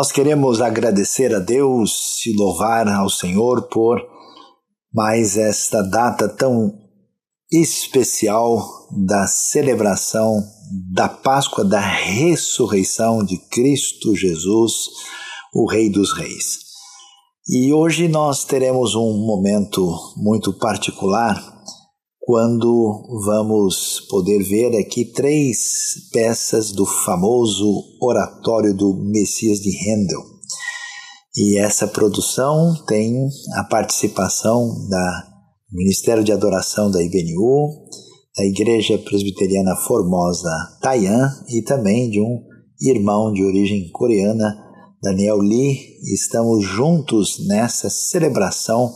Nós queremos agradecer a Deus e louvar ao Senhor por mais esta data tão especial da celebração da Páscoa da ressurreição de Cristo Jesus, o Rei dos Reis. E hoje nós teremos um momento muito particular quando vamos poder ver aqui três peças do famoso oratório do Messias de Handel. E essa produção tem a participação da Ministério de Adoração da IBNU, da Igreja Presbiteriana Formosa Tayan e também de um irmão de origem coreana, Daniel Lee. Estamos juntos nessa celebração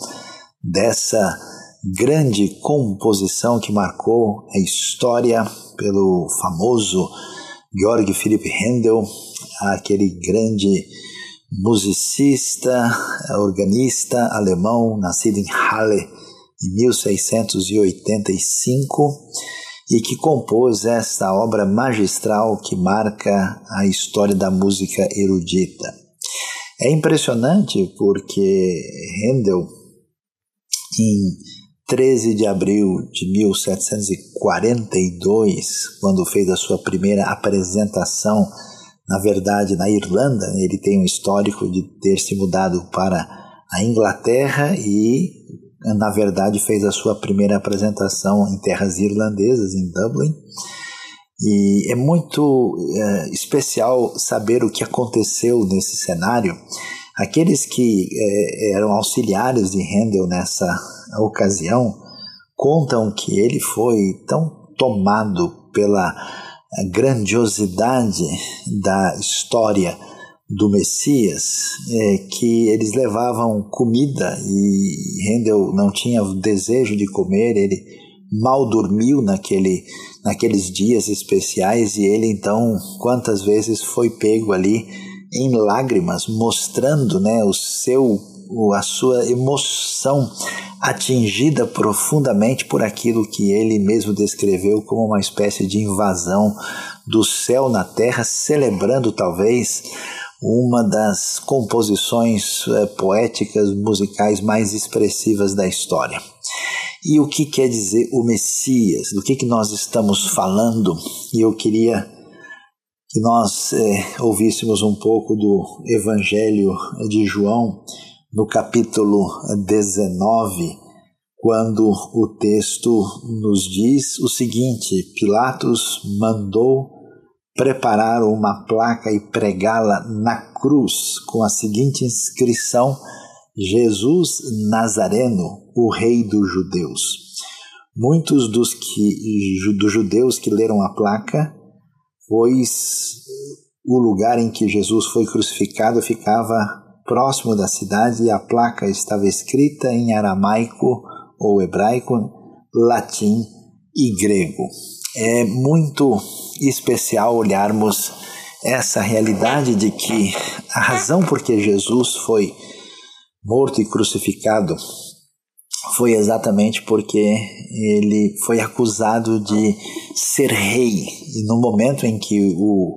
dessa grande composição que marcou a história pelo famoso Georg Philipp Handel, aquele grande musicista, organista alemão, nascido em Halle em 1685 e que compôs esta obra magistral que marca a história da música erudita. É impressionante porque Handel, em 13 de abril de 1742, quando fez a sua primeira apresentação, na verdade na Irlanda, ele tem um histórico de ter se mudado para a Inglaterra e, na verdade, fez a sua primeira apresentação em terras irlandesas, em Dublin. E é muito é, especial saber o que aconteceu nesse cenário. Aqueles que é, eram auxiliares de Handel nessa ocasião contam que ele foi tão tomado pela grandiosidade da história do Messias é, que eles levavam comida e Handel não tinha desejo de comer, ele mal dormiu naquele, naqueles dias especiais e ele então quantas vezes foi pego ali em lágrimas mostrando né, o seu a sua emoção atingida profundamente por aquilo que ele mesmo descreveu como uma espécie de invasão do céu na terra, celebrando talvez uma das composições é, poéticas musicais mais expressivas da história. E o que quer dizer o Messias? Do que, que nós estamos falando? E eu queria que nós é, ouvíssemos um pouco do Evangelho de João, no capítulo 19, quando o texto nos diz o seguinte: Pilatos mandou preparar uma placa e pregá-la na cruz com a seguinte inscrição: Jesus Nazareno, o Rei dos Judeus. Muitos dos, que, dos judeus que leram a placa, pois o lugar em que Jesus foi crucificado ficava próximo da cidade e a placa estava escrita em aramaico ou hebraico, latim e grego. É muito especial olharmos essa realidade de que a razão por que Jesus foi morto e crucificado foi exatamente porque ele foi acusado de ser rei. E no momento em que o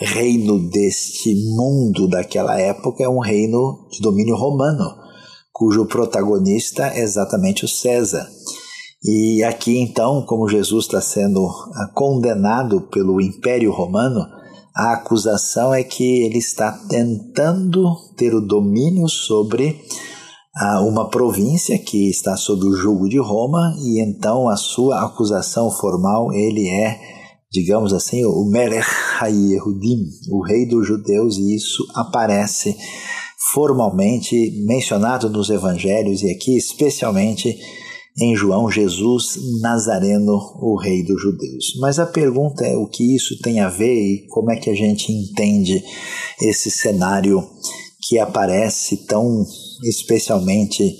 reino deste mundo daquela época é um reino de domínio romano, cujo protagonista é exatamente o César. E aqui então, como Jesus está sendo ah, condenado pelo Império Romano, a acusação é que ele está tentando ter o domínio sobre a uma província que está sob o jugo de Roma e então a sua acusação formal ele é, digamos assim, o Melech HaYehudim, o rei dos judeus e isso aparece formalmente mencionado nos evangelhos e aqui especialmente em João Jesus Nazareno, o rei dos judeus. Mas a pergunta é o que isso tem a ver e como é que a gente entende esse cenário que aparece tão especialmente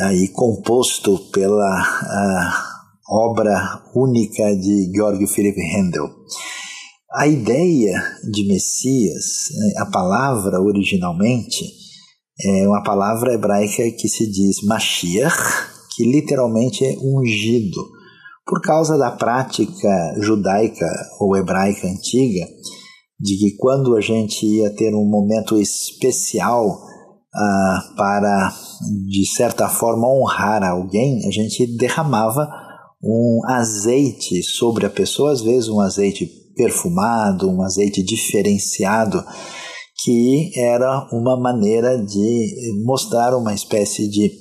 aí composto pela obra única de Georg Philipp Handel. A ideia de Messias, né, a palavra originalmente, é uma palavra hebraica que se diz Mashiach, que literalmente é ungido. Por causa da prática judaica ou hebraica antiga, de que quando a gente ia ter um momento especial ah, para, de certa forma, honrar alguém, a gente derramava um azeite sobre a pessoa, às vezes um azeite perfumado, um azeite diferenciado, que era uma maneira de mostrar uma espécie de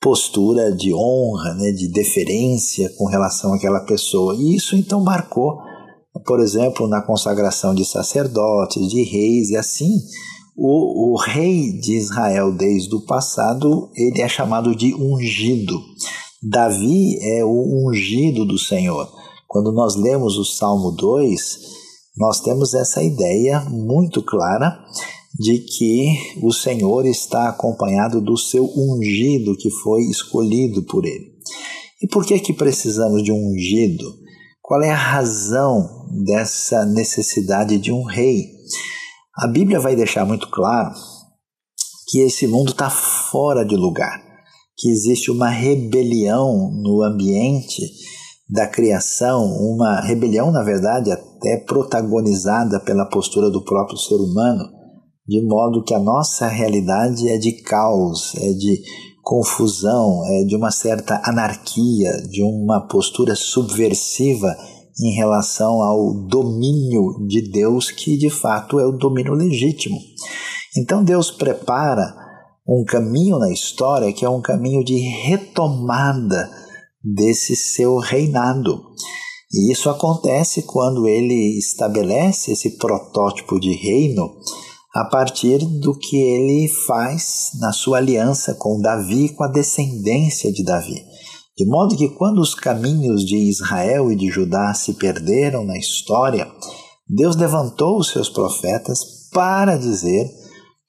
postura de honra, né, de deferência com relação àquela pessoa. E isso então marcou, por exemplo, na consagração de sacerdotes, de reis e assim. O, o rei de Israel desde o passado ele é chamado de ungido. Davi é o ungido do Senhor. Quando nós lemos o Salmo 2, nós temos essa ideia muito clara de que o Senhor está acompanhado do seu ungido que foi escolhido por ele. E por que que precisamos de um ungido? Qual é a razão dessa necessidade de um rei? A Bíblia vai deixar muito claro que esse mundo está fora de lugar, que existe uma rebelião no ambiente da criação, uma rebelião, na verdade, até protagonizada pela postura do próprio ser humano de modo que a nossa realidade é de caos, é de confusão, é de uma certa anarquia, de uma postura subversiva em relação ao domínio de Deus, que de fato é o domínio legítimo. Então Deus prepara um caminho na história que é um caminho de retomada desse seu reinado. E isso acontece quando ele estabelece esse protótipo de reino a partir do que ele faz na sua aliança com Davi, com a descendência de Davi. De modo que, quando os caminhos de Israel e de Judá se perderam na história, Deus levantou os seus profetas para dizer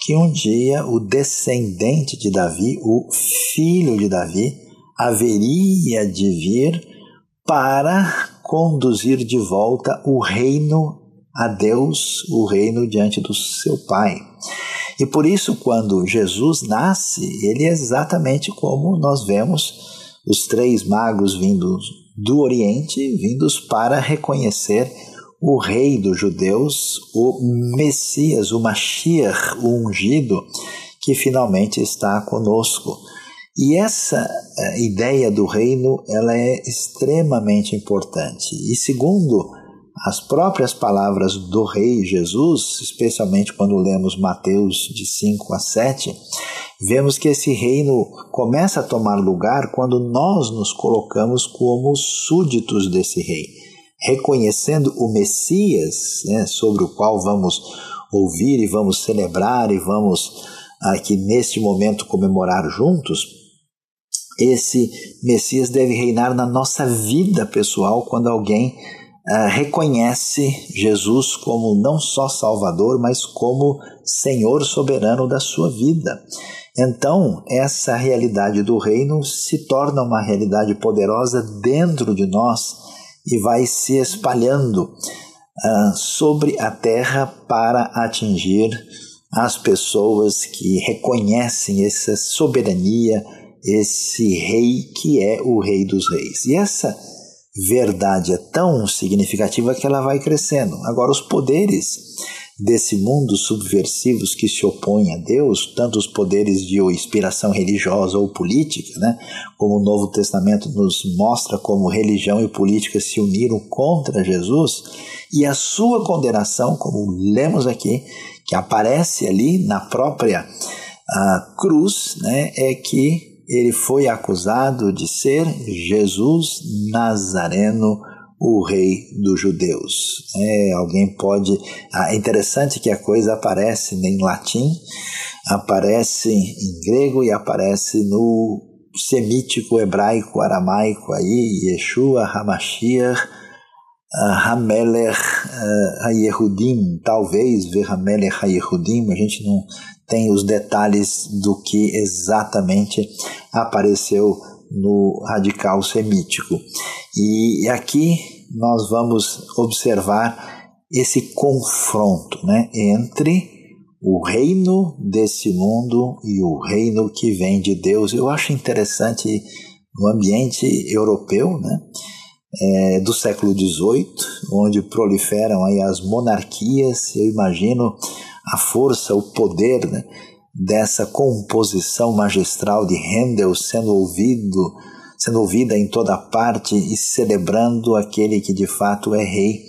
que um dia o descendente de Davi, o filho de Davi, haveria de vir para conduzir de volta o reino a Deus o reino diante do seu Pai. E por isso, quando Jesus nasce, ele é exatamente como nós vemos os três magos vindos do Oriente, vindos para reconhecer o rei dos judeus, o Messias, o Mashiach, o ungido, que finalmente está conosco. E essa eh, ideia do reino, ela é extremamente importante. E segundo as próprias palavras do Rei Jesus, especialmente quando lemos Mateus de 5 a 7, vemos que esse reino começa a tomar lugar quando nós nos colocamos como súditos desse rei, reconhecendo o Messias, né, sobre o qual vamos ouvir e vamos celebrar e vamos aqui neste momento comemorar juntos. Esse Messias deve reinar na nossa vida pessoal quando alguém uh, reconhece Jesus como não só Salvador, mas como Senhor soberano da sua vida. Então, essa realidade do reino se torna uma realidade poderosa dentro de nós e vai se espalhando uh, sobre a terra para atingir as pessoas que reconhecem essa soberania, esse rei que é o Rei dos Reis. E essa verdade é tão significativa que ela vai crescendo. Agora, os poderes desse mundo subversivos que se opõem a Deus, tanto os poderes de inspiração religiosa ou política, né, como o Novo Testamento nos mostra como religião e política se uniram contra Jesus, e a sua condenação, como lemos aqui, que aparece ali na própria uh, cruz, né, é que ele foi acusado de ser Jesus Nazareno, o rei dos judeus. É, alguém pode. Ah, é interessante que a coisa aparece em latim, aparece em grego e aparece no semítico, hebraico, aramaico aí, Yeshua, Hamashiach, uh, Hamelech uh, Hayehudim, talvez ver Hamelech Hayehudim, a gente não tem os detalhes do que exatamente apareceu no radical semítico. E aqui nós vamos observar esse confronto né, entre o reino desse mundo e o reino que vem de Deus. Eu acho interessante no ambiente europeu, né? é, do século XVIII, onde proliferam aí as monarquias. Eu imagino a força, o poder né, dessa composição magistral de Handel sendo ouvido, sendo ouvida em toda parte e celebrando aquele que de fato é rei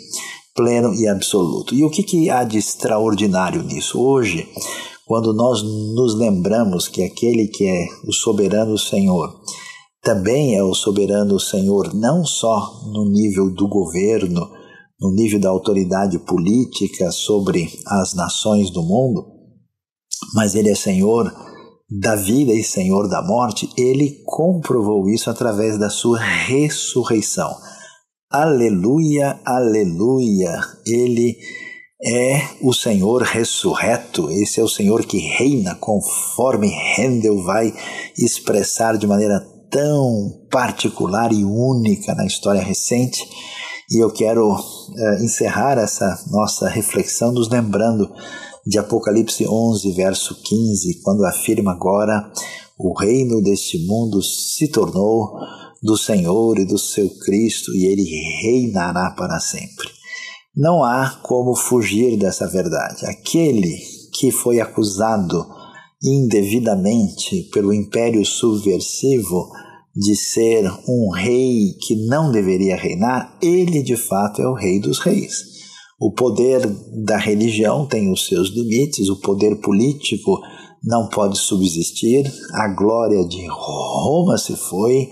pleno e absoluto. E o que, que há de extraordinário nisso? Hoje, quando nós nos lembramos que aquele que é o soberano Senhor também é o soberano Senhor, não só no nível do governo, no nível da autoridade política sobre as nações do mundo, mas ele é Senhor da vida e Senhor da morte, ele comprovou isso através da sua ressurreição. Aleluia, aleluia. Ele é o Senhor ressurreto, esse é o Senhor que reina, conforme Handel vai expressar de maneira tão particular e única na história recente. E eu quero uh, encerrar essa nossa reflexão nos lembrando de Apocalipse 11, verso 15, quando afirma agora: o reino deste mundo se tornou do Senhor e do seu Cristo e ele reinará para sempre. Não há como fugir dessa verdade. Aquele que foi acusado indevidamente pelo império subversivo de ser um rei que não deveria reinar, ele de fato é o rei dos reis. O poder da religião tem os seus limites, o poder político não pode subsistir, a glória de Roma se foi,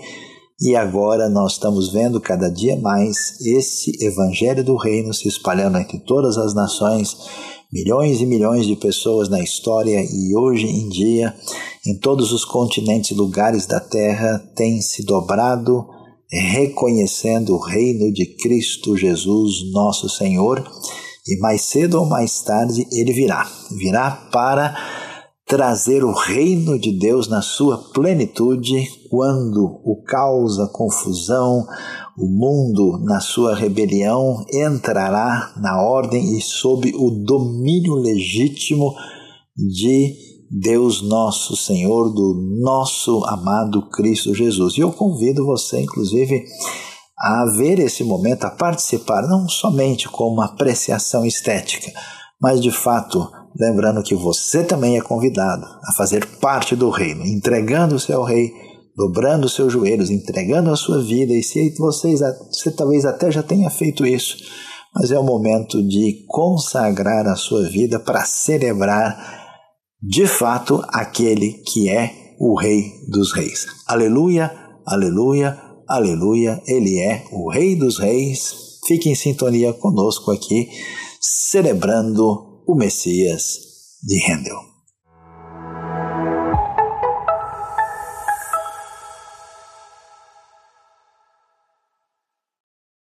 e agora nós estamos vendo cada dia mais esse evangelho do reino se espalhando entre todas as nações, milhões e milhões de pessoas na história e hoje em dia, em todos os continentes e lugares da terra, têm se dobrado reconhecendo o reino de Cristo Jesus, nosso Senhor, e mais cedo ou mais tarde ele virá. Virá para trazer o reino de Deus na sua plenitude, quando o caos, a confusão, o mundo na sua rebelião entrará na ordem e sob o domínio legítimo de Deus nosso Senhor, do nosso amado Cristo Jesus. E eu convido você, inclusive, a ver esse momento, a participar, não somente com uma apreciação estética, mas de fato, lembrando que você também é convidado a fazer parte do reino, entregando-se ao rei, dobrando seus joelhos, entregando a sua vida, e se vocês, você talvez até já tenha feito isso, mas é o momento de consagrar a sua vida para celebrar de fato aquele que é o Rei dos Reis. Aleluia, aleluia, aleluia, ele é o Rei dos Reis. Fique em sintonia conosco aqui, celebrando o Messias de Handel.